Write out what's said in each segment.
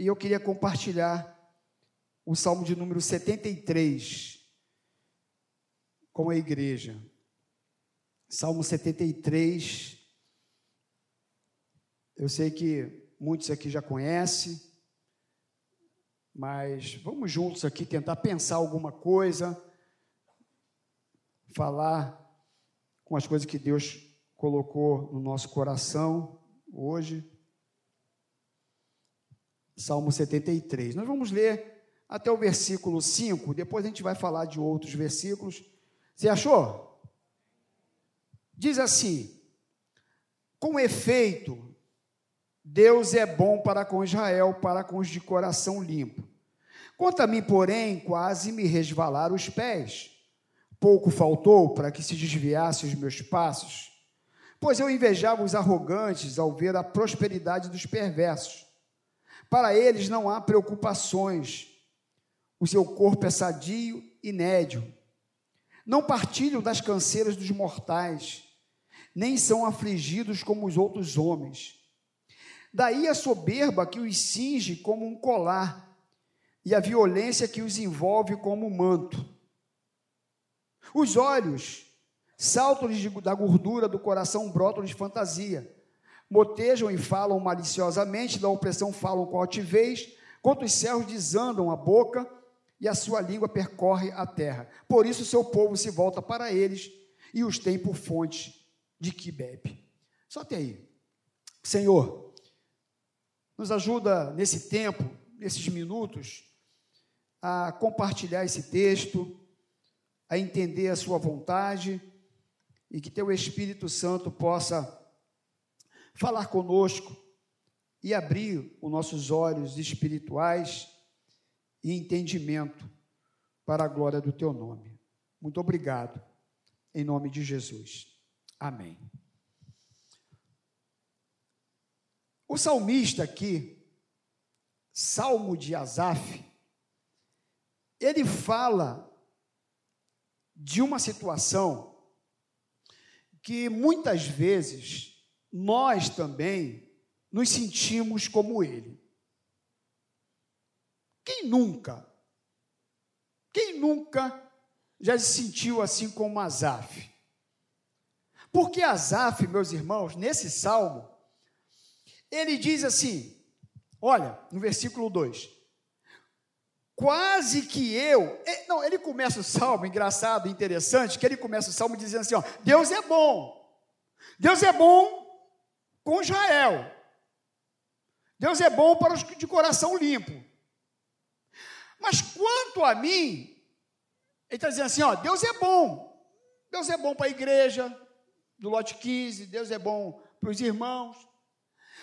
e eu queria compartilhar o Salmo de número 73 com a igreja. Salmo 73. Eu sei que muitos aqui já conhecem, mas vamos juntos aqui tentar pensar alguma coisa, falar com as coisas que Deus colocou no nosso coração hoje. Salmo 73. Nós vamos ler até o versículo 5, depois a gente vai falar de outros versículos. Você achou? Diz assim: Com efeito, Deus é bom para com Israel, para com os de coração limpo. Quanto a mim, porém, quase me resvalaram os pés. Pouco faltou para que se desviassem os meus passos, pois eu invejava os arrogantes ao ver a prosperidade dos perversos. Para eles não há preocupações, o seu corpo é sadio e nédio. Não partilham das canseiras dos mortais, nem são afligidos como os outros homens. Daí a soberba que os cinge como um colar, e a violência que os envolve como um manto. Os olhos saltam-lhes da gordura do coração, brotam de fantasia. Motejam e falam maliciosamente, da opressão falam com altivez, quanto os céus desandam a boca e a sua língua percorre a terra. Por isso seu povo se volta para eles e os tem por fonte de que bebe. Só tem aí. Senhor, nos ajuda nesse tempo, nesses minutos, a compartilhar esse texto, a entender a Sua vontade e que Teu Espírito Santo possa falar conosco e abrir os nossos olhos espirituais e entendimento para a glória do Teu nome. Muito obrigado, em nome de Jesus. Amém. O salmista aqui, Salmo de Asaf, ele fala de uma situação que muitas vezes nós também nos sentimos como ele. Quem nunca? Quem nunca já se sentiu assim como Asaf? Porque Asaf, meus irmãos, nesse salmo, ele diz assim: olha, no versículo 2: Quase que eu. Não, ele começa o salmo, engraçado, interessante, que ele começa o salmo dizendo assim: ó, Deus é bom. Deus é bom com Israel. Deus é bom para os de coração limpo. Mas quanto a mim, ele está dizendo assim: ó, Deus é bom. Deus é bom para a igreja, do lote 15, Deus é bom para os irmãos.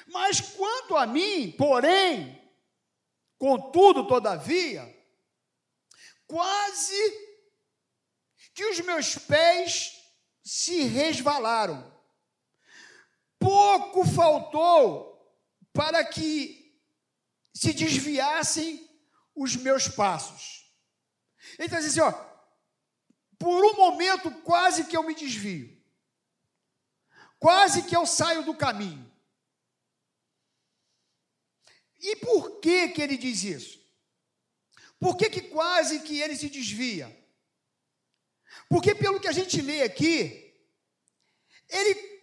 Mas quanto a mim, porém, contudo, todavia, quase que os meus pés se resvalaram. Pouco faltou para que se desviassem os meus passos. Ele está dizendo assim, ó, por um momento quase que eu me desvio. Quase que eu saio do caminho. E por que que ele diz isso? Por que que quase que ele se desvia? Porque pelo que a gente lê aqui, ele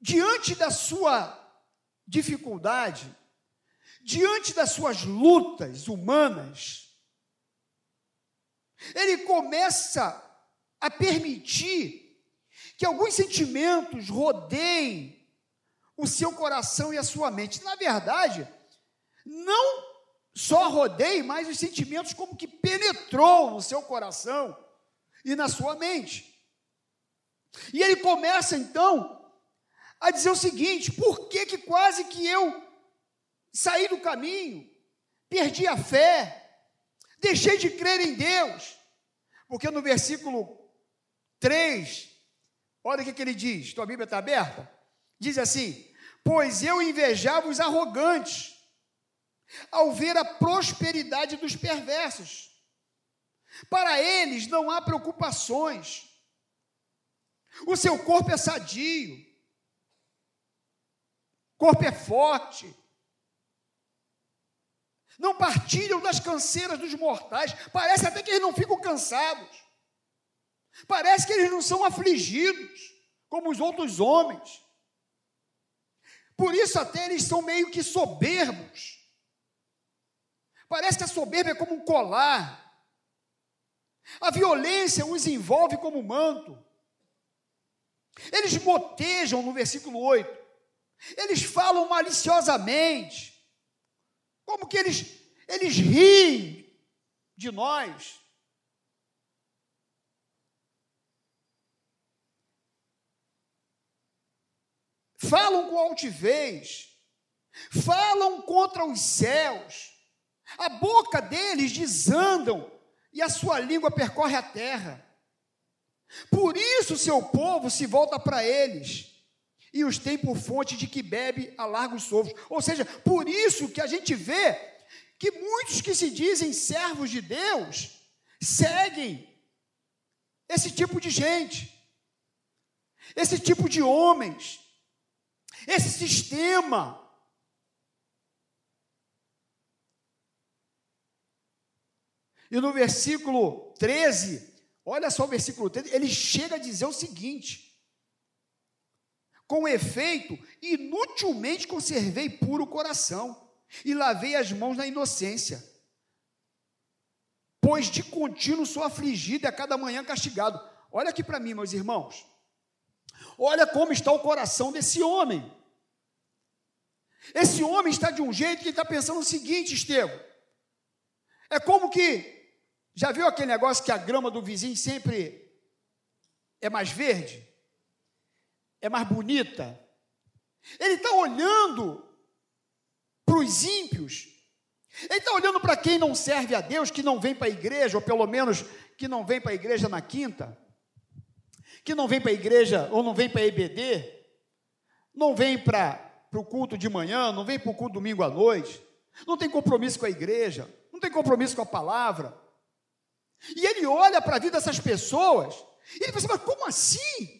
diante da sua dificuldade, diante das suas lutas humanas, ele começa a permitir que alguns sentimentos rodeiem o seu coração e a sua mente. Na verdade, não só rodeie, mas os sentimentos como que penetrou no seu coração e na sua mente. E ele começa então a dizer o seguinte: por que que quase que eu saí do caminho, perdi a fé, deixei de crer em Deus? Porque no versículo 3, olha o que, que ele diz, tua Bíblia está aberta? Diz assim: Pois eu invejava os arrogantes ao ver a prosperidade dos perversos. Para eles não há preocupações. O seu corpo é sadio. Corpo é forte. não partilham das canseiras dos mortais. Parece até que eles não ficam cansados. Parece que eles não são afligidos, como os outros homens. Por isso, até eles são meio que soberbos. Parece que a soberba é como um colar. A violência os envolve como manto. Eles motejam no versículo 8. Eles falam maliciosamente. Como que eles, eles riem de nós. Falam com altivez, falam contra os céus, a boca deles desandam e a sua língua percorre a terra. Por isso seu povo se volta para eles e os tem por fonte de que bebe a largos sovos. Ou seja, por isso que a gente vê que muitos que se dizem servos de Deus seguem esse tipo de gente, esse tipo de homens, esse sistema. E no versículo 13, olha só o versículo 13, ele chega a dizer o seguinte: com efeito, inutilmente conservei puro o coração e lavei as mãos na inocência. Pois de contínuo sou afligido e a cada manhã castigado. Olha aqui para mim, meus irmãos. Olha como está o coração desse homem. Esse homem está de um jeito que está pensando o seguinte, Estevão. É como que, já viu aquele negócio que a grama do vizinho sempre é mais verde? É mais bonita. Ele está olhando para os ímpios. Ele está olhando para quem não serve a Deus, que não vem para a igreja, ou pelo menos que não vem para a igreja na quinta, que não vem para a igreja ou não vem para a EBD, não vem para o culto de manhã, não vem para o culto domingo à noite, não tem compromisso com a igreja, não tem compromisso com a palavra. E ele olha para a vida dessas pessoas e ele pensa, mas como assim?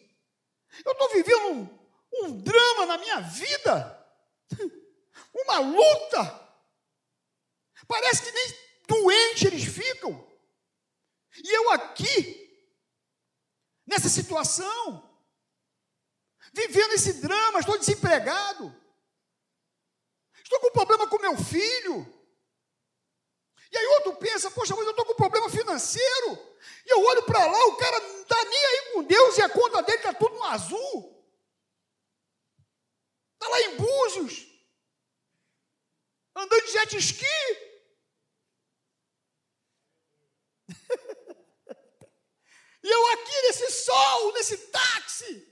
Eu estou vivendo um, um drama na minha vida, uma luta. Parece que nem doente eles ficam. E eu aqui, nessa situação, vivendo esse drama, estou desempregado. Estou com problema com meu filho. E aí outro pensa, poxa, mas eu estou com problema financeiro. E eu olho para lá, o cara não está nem aí com Deus e a conta dele está tudo no azul. Está lá em Búzios, andando de jet ski. e eu aqui nesse sol, nesse táxi.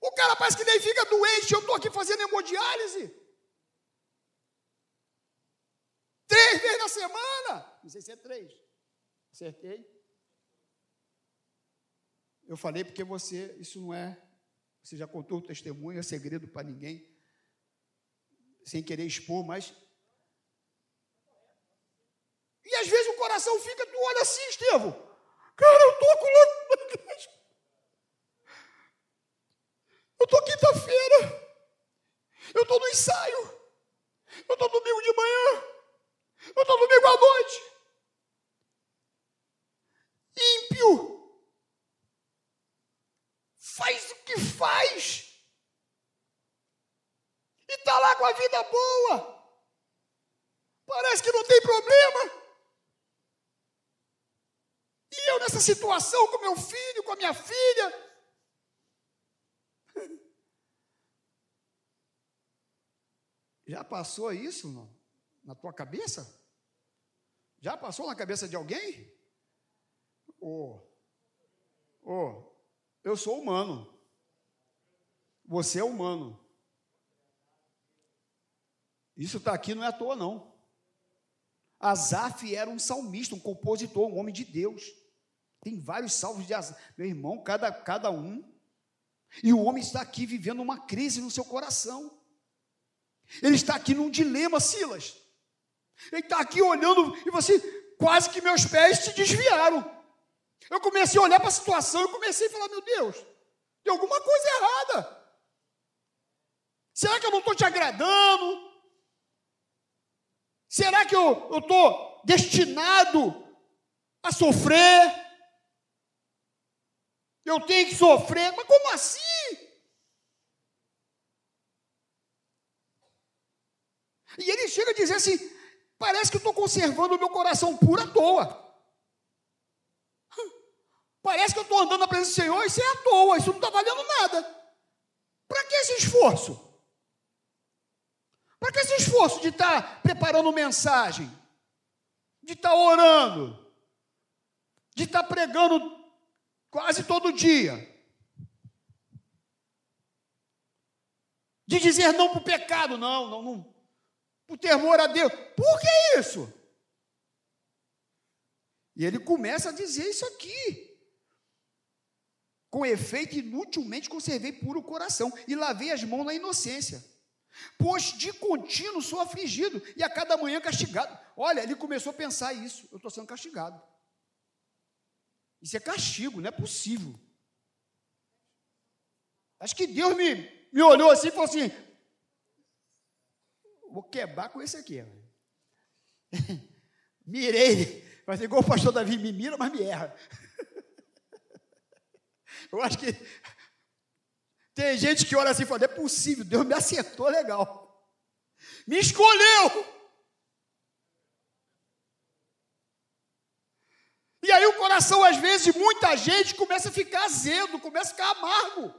O cara parece que nem fica doente, eu estou aqui fazendo hemodiálise. Três vezes na semana. Não sei se é três. Acertei? Eu falei porque você, isso não é, você já contou o testemunho, é segredo para ninguém, sem querer expor, mas. E às vezes o coração fica, tu olha assim, Estevão, cara, eu estou acolando na igreja. Eu estou quinta-feira, eu estou no ensaio, eu estou domingo de manhã, eu estou domingo à noite. Ímpio. Faz o que E está lá com a vida boa. Parece que não tem problema. E eu nessa situação com meu filho, com a minha filha. Já passou isso na tua cabeça? Já passou na cabeça de alguém? Oh, oh, eu sou humano. Você é humano. Isso está aqui não é à toa, não. Asaf era um salmista, um compositor, um homem de Deus. Tem vários salvos de Asaf. Meu irmão, cada, cada um. E o homem está aqui vivendo uma crise no seu coração. Ele está aqui num dilema, Silas. Ele está aqui olhando e você, quase que meus pés se desviaram. Eu comecei a olhar para a situação e comecei a falar: meu Deus, tem alguma coisa errada. Será que eu não estou te agradando? Será que eu estou destinado a sofrer? Eu tenho que sofrer? Mas como assim? E ele chega a dizer assim: parece que eu estou conservando o meu coração puro à toa. Parece que eu estou andando na presença do Senhor isso é à toa, isso não está valendo nada. Para que esse esforço? Para que esse esforço de estar tá preparando mensagem, de estar tá orando, de estar tá pregando quase todo dia? De dizer não para o pecado, não, não, não. Por temor a Deus. Por que isso? E ele começa a dizer isso aqui. Com efeito, inutilmente conservei puro coração e lavei as mãos na inocência pois de contínuo sou afligido e a cada manhã castigado. Olha, ele começou a pensar isso, eu estou sendo castigado. Isso é castigo, não é possível. Acho que Deus me, me olhou assim e falou assim: vou quebrar com esse aqui. Mirei, mas igual o pastor Davi me mira, mas me erra. Eu acho que tem gente que olha assim e fala: é possível, Deus me acertou legal. Me escolheu. E aí o coração, às vezes, de muita gente começa a ficar azedo, começa a ficar amargo.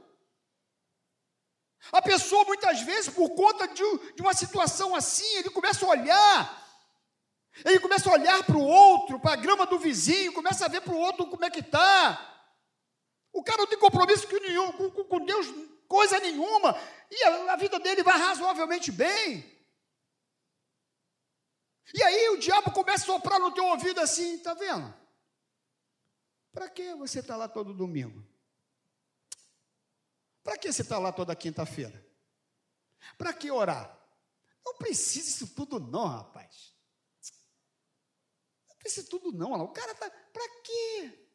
A pessoa, muitas vezes, por conta de, de uma situação assim, ele começa a olhar, ele começa a olhar para o outro, para a grama do vizinho, começa a ver para o outro como é que está. O cara não tem compromisso com, nenhum, com, com Deus, coisa nenhuma, e a, a vida dele vai razoavelmente bem. E aí o diabo começa a soprar no teu ouvido assim, tá vendo? Para que você está lá todo domingo? Para que você está lá toda quinta-feira? Para que orar? Não precisa isso tudo não, rapaz. Não precisa tudo não. O cara está. Para quê?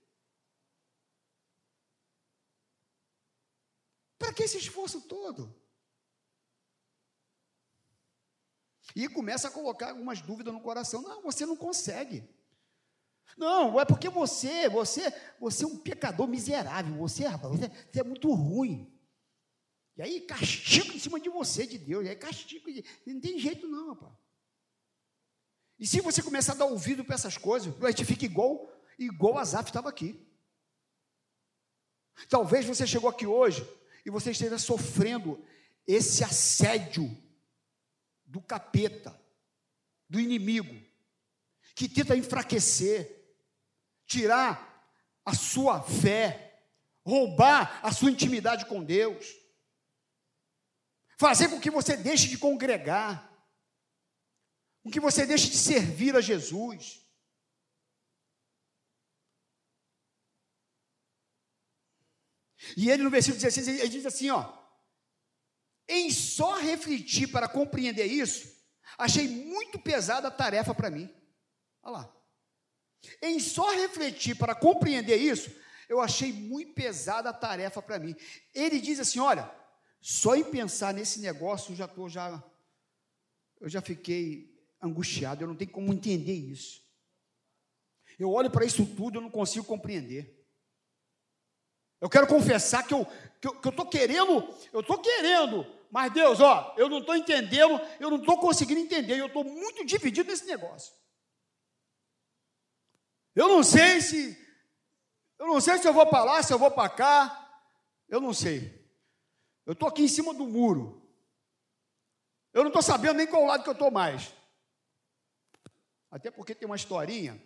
Para que esse esforço todo? E começa a colocar algumas dúvidas no coração. Não, você não consegue. Não, é porque você, você, você é um pecador miserável. Você, rapaz, você, você é muito ruim. E aí castigo em cima de você, de Deus. Aí castigo. Não tem jeito não, rapaz. E se você começar a dar ouvido para essas coisas, a gente fica igual, igual Azaf estava aqui. Talvez você chegou aqui hoje e você esteja sofrendo esse assédio do capeta, do inimigo, que tenta enfraquecer, tirar a sua fé, roubar a sua intimidade com Deus, fazer com que você deixe de congregar, com que você deixe de servir a Jesus. E ele no versículo 16, ele diz assim, ó, em só refletir para compreender isso, achei muito pesada a tarefa para mim. Olha lá. Em só refletir para compreender isso, eu achei muito pesada a tarefa para mim. Ele diz assim, olha, só em pensar nesse negócio eu já tô já eu já fiquei angustiado, eu não tenho como entender isso. Eu olho para isso tudo, eu não consigo compreender. Eu quero confessar que eu estou que eu, que querendo, eu estou querendo, mas Deus, ó, eu não estou entendendo, eu não estou conseguindo entender, eu estou muito dividido nesse negócio. Eu não sei se, eu não sei se eu vou para lá, se eu vou para cá, eu não sei. Eu estou aqui em cima do muro. Eu não estou sabendo nem qual lado que eu estou mais. Até porque tem uma historinha.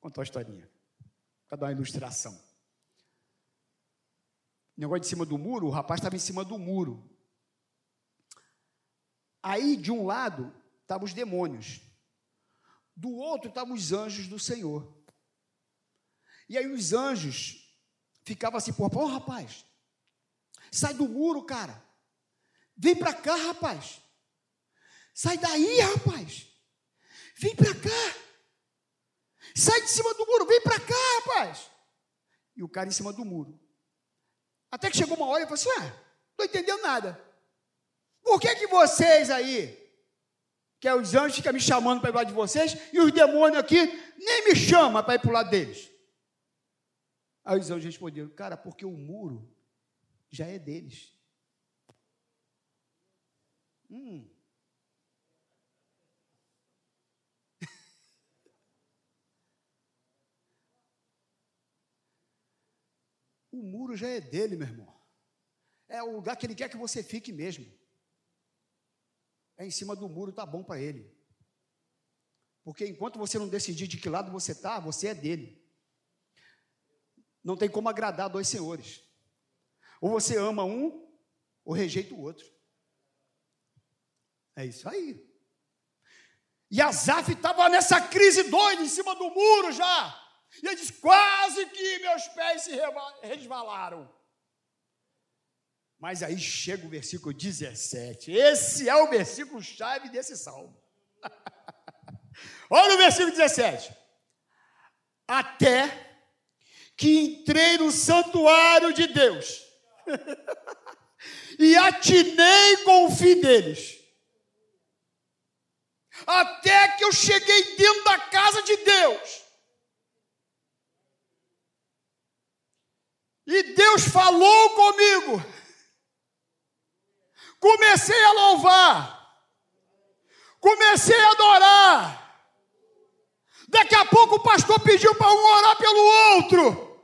Conta uma historinha. Para dar uma ilustração negócio de cima do muro, o rapaz estava em cima do muro. Aí, de um lado, estavam os demônios. Do outro, estavam os anjos do Senhor. E aí os anjos ficavam assim, pô, pô rapaz, sai do muro, cara. Vem para cá, rapaz. Sai daí, rapaz. Vem para cá. Sai de cima do muro, vem para cá, rapaz. E o cara em cima do muro. Até que chegou uma hora e falou assim: ah, não entendendo nada. Por que, que vocês aí, que é os anjos ficam me chamando para ir para lado de vocês, e os demônios aqui nem me chamam para ir para o lado deles? Aí os anjos responderam, cara, porque o muro já é deles. Hum. O muro já é dele, meu irmão. É o lugar que ele quer que você fique mesmo. É em cima do muro, tá bom para ele. Porque enquanto você não decidir de que lado você está, você é dele. Não tem como agradar dois senhores. Ou você ama um, ou rejeita o outro. É isso aí. E Azaf estava nessa crise doida em cima do muro já. E ele diz: quase que meus pés se resvalaram. Mas aí chega o versículo 17. Esse é o versículo chave desse salmo. Olha o versículo 17. Até que entrei no santuário de Deus e atinei com o fim deles. Até que eu cheguei dentro da casa de Deus E Deus falou comigo. Comecei a louvar. Comecei a adorar. Daqui a pouco o pastor pediu para um orar pelo outro.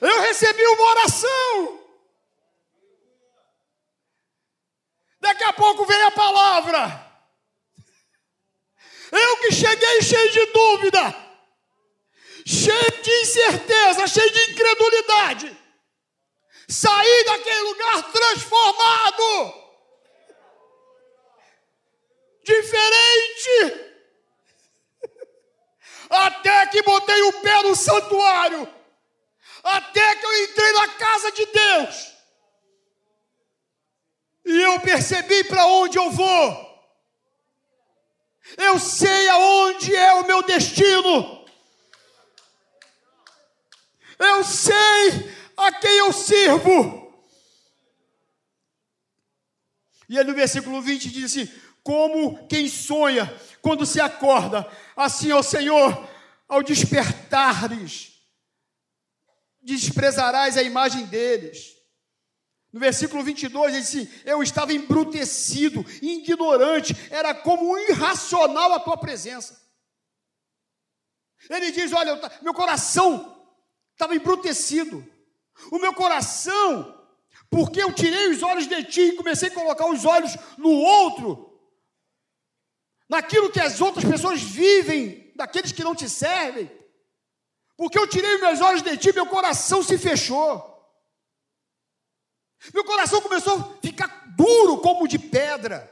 Eu recebi uma oração. Daqui a pouco veio a palavra. Eu que cheguei cheio de dúvida cheio de incerteza, cheio de incredulidade. Saí daquele lugar transformado, diferente, até que botei o pé no santuário, até que eu entrei na casa de Deus, e eu percebi para onde eu vou. Eu sei aonde é o meu destino. Eu sei a quem eu sirvo. E aí no versículo 20 diz assim: Como quem sonha quando se acorda, assim, ó Senhor, ao despertares, desprezarás a imagem deles. No versículo 22 ele disse: Eu estava embrutecido, ignorante, era como irracional a tua presença. Ele diz: Olha, meu coração estava embrutecido. O meu coração, porque eu tirei os olhos de ti e comecei a colocar os olhos no outro, naquilo que as outras pessoas vivem, daqueles que não te servem. Porque eu tirei meus olhos de ti, meu coração se fechou. Meu coração começou a ficar duro como de pedra.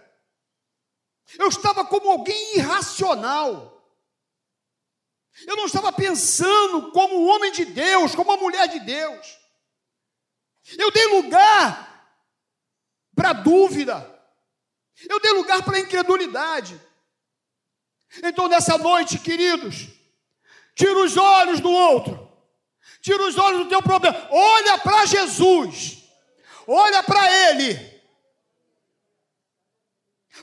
Eu estava como alguém irracional. Eu não estava pensando como um homem de Deus, como uma mulher de Deus. Eu dei lugar para dúvida. Eu dei lugar para incredulidade. Então, nessa noite, queridos, tira os olhos do outro, tira os olhos do teu problema, olha para Jesus, olha para Ele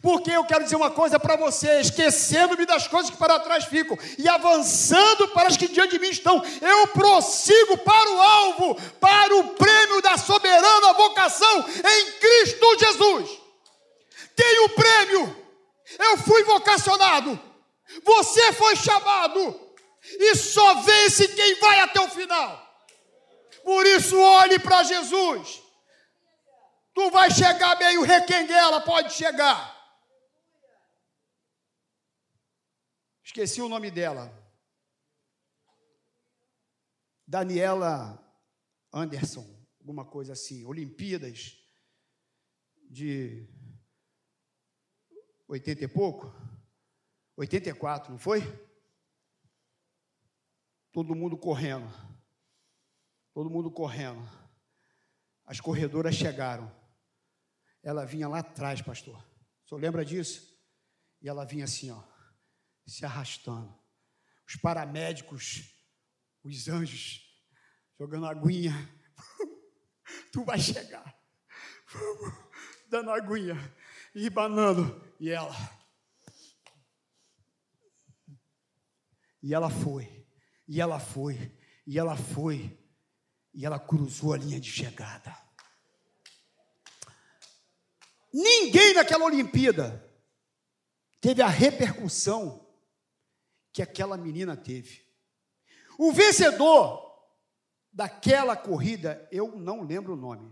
porque eu quero dizer uma coisa para você: esquecendo-me das coisas que para trás ficam e avançando para as que diante de mim estão, eu prossigo para o alvo, para o prêmio da soberana vocação em Cristo Jesus. Tenho o prêmio, eu fui vocacionado, você foi chamado, e só vence quem vai até o final. Por isso, olhe para Jesus. Tu vai chegar meio requenguela, pode chegar. Esqueci o nome dela. Daniela Anderson, alguma coisa assim, Olimpíadas de 80 e pouco? 84, não foi? Todo mundo correndo. Todo mundo correndo. As corredoras chegaram. Ela vinha lá atrás, pastor. O senhor lembra disso? E ela vinha assim, ó se arrastando. Os paramédicos, os anjos, jogando aguinha. Tu vai chegar. dando aguinha e banando. E ela. E ela foi, e ela foi, e ela foi, e ela cruzou a linha de chegada. Ninguém naquela Olimpíada teve a repercussão que aquela menina teve. O vencedor daquela corrida, eu não lembro o nome.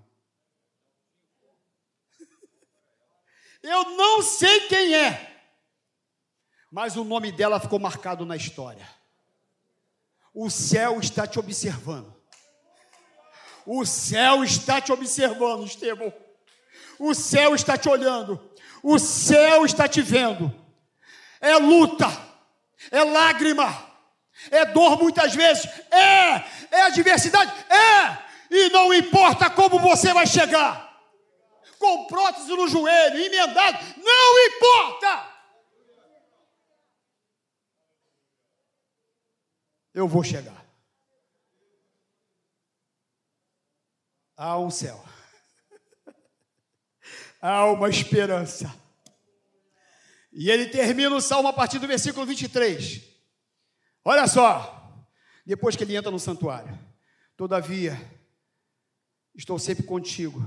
Eu não sei quem é, mas o nome dela ficou marcado na história. O céu está te observando. O céu está te observando, Estevão. O céu está te olhando. O céu está te vendo. É luta, é lágrima, é dor muitas vezes, é, é adversidade, é, e não importa como você vai chegar com prótese no joelho, emendado, não importa. Eu vou chegar. Há um céu. Há uma esperança. E ele termina o salmo a partir do versículo 23. Olha só, depois que ele entra no santuário. Todavia, estou sempre contigo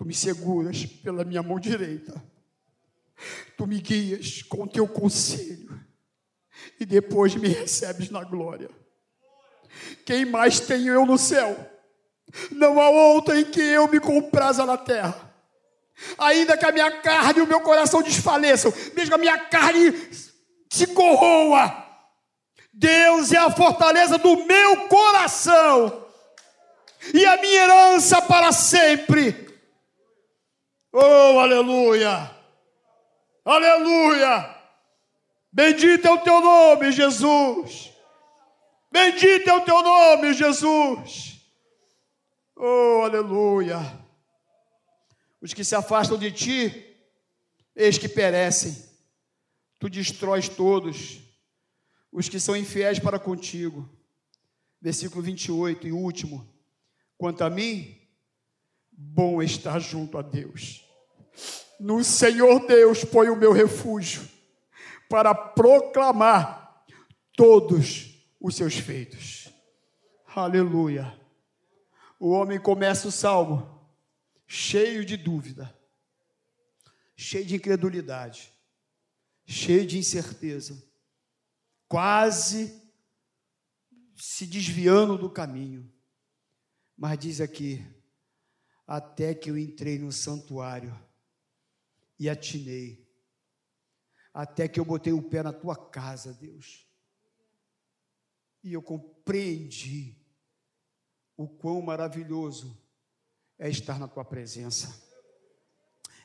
Tu me seguras pela minha mão direita. Tu me guias com teu conselho. E depois me recebes na glória. Quem mais tenho eu no céu? Não há outra em que eu me compraza na terra. Ainda que a minha carne e o meu coração desfaleçam, mesmo a minha carne se corroa. Deus é a fortaleza do meu coração e a minha herança para sempre. Oh, aleluia! Aleluia! Bendito é o teu nome, Jesus! Bendito é o teu nome, Jesus! Oh, aleluia! Os que se afastam de ti, eis que perecem. Tu destróis todos os que são infiéis para contigo. Versículo 28 e último. Quanto a mim, bom estar junto a Deus. No Senhor Deus põe o meu refúgio para proclamar todos os seus feitos. Aleluia. O homem começa o salmo cheio de dúvida, cheio de incredulidade, cheio de incerteza, quase se desviando do caminho. Mas diz aqui: até que eu entrei no santuário e atinei, até que eu botei o pé na tua casa, Deus, e eu compreendi o quão maravilhoso é estar na tua presença,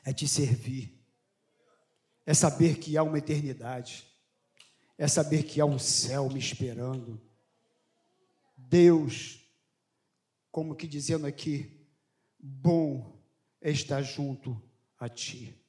é te servir, é saber que há uma eternidade, é saber que há um céu me esperando. Deus, como que dizendo aqui, bom é estar junto a ti.